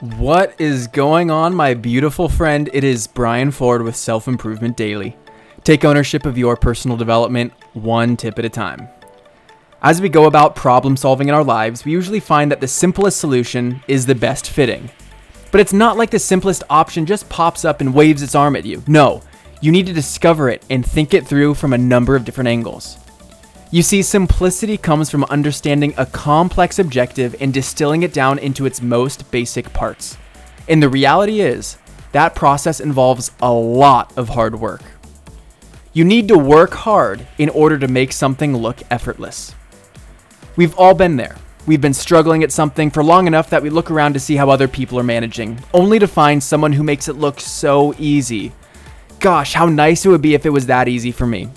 What is going on, my beautiful friend? It is Brian Ford with Self Improvement Daily. Take ownership of your personal development one tip at a time. As we go about problem solving in our lives, we usually find that the simplest solution is the best fitting. But it's not like the simplest option just pops up and waves its arm at you. No, you need to discover it and think it through from a number of different angles. You see, simplicity comes from understanding a complex objective and distilling it down into its most basic parts. And the reality is, that process involves a lot of hard work. You need to work hard in order to make something look effortless. We've all been there. We've been struggling at something for long enough that we look around to see how other people are managing, only to find someone who makes it look so easy. Gosh, how nice it would be if it was that easy for me.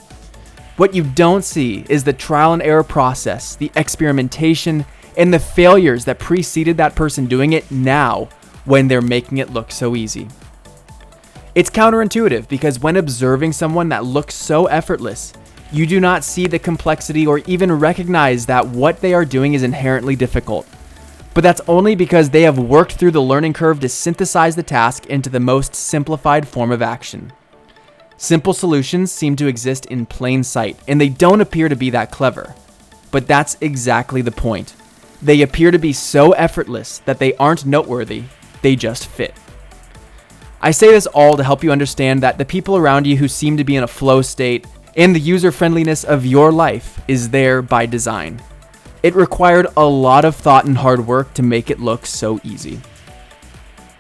What you don't see is the trial and error process, the experimentation, and the failures that preceded that person doing it now when they're making it look so easy. It's counterintuitive because when observing someone that looks so effortless, you do not see the complexity or even recognize that what they are doing is inherently difficult. But that's only because they have worked through the learning curve to synthesize the task into the most simplified form of action. Simple solutions seem to exist in plain sight, and they don't appear to be that clever. But that's exactly the point. They appear to be so effortless that they aren't noteworthy, they just fit. I say this all to help you understand that the people around you who seem to be in a flow state and the user friendliness of your life is there by design. It required a lot of thought and hard work to make it look so easy.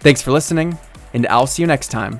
Thanks for listening, and I'll see you next time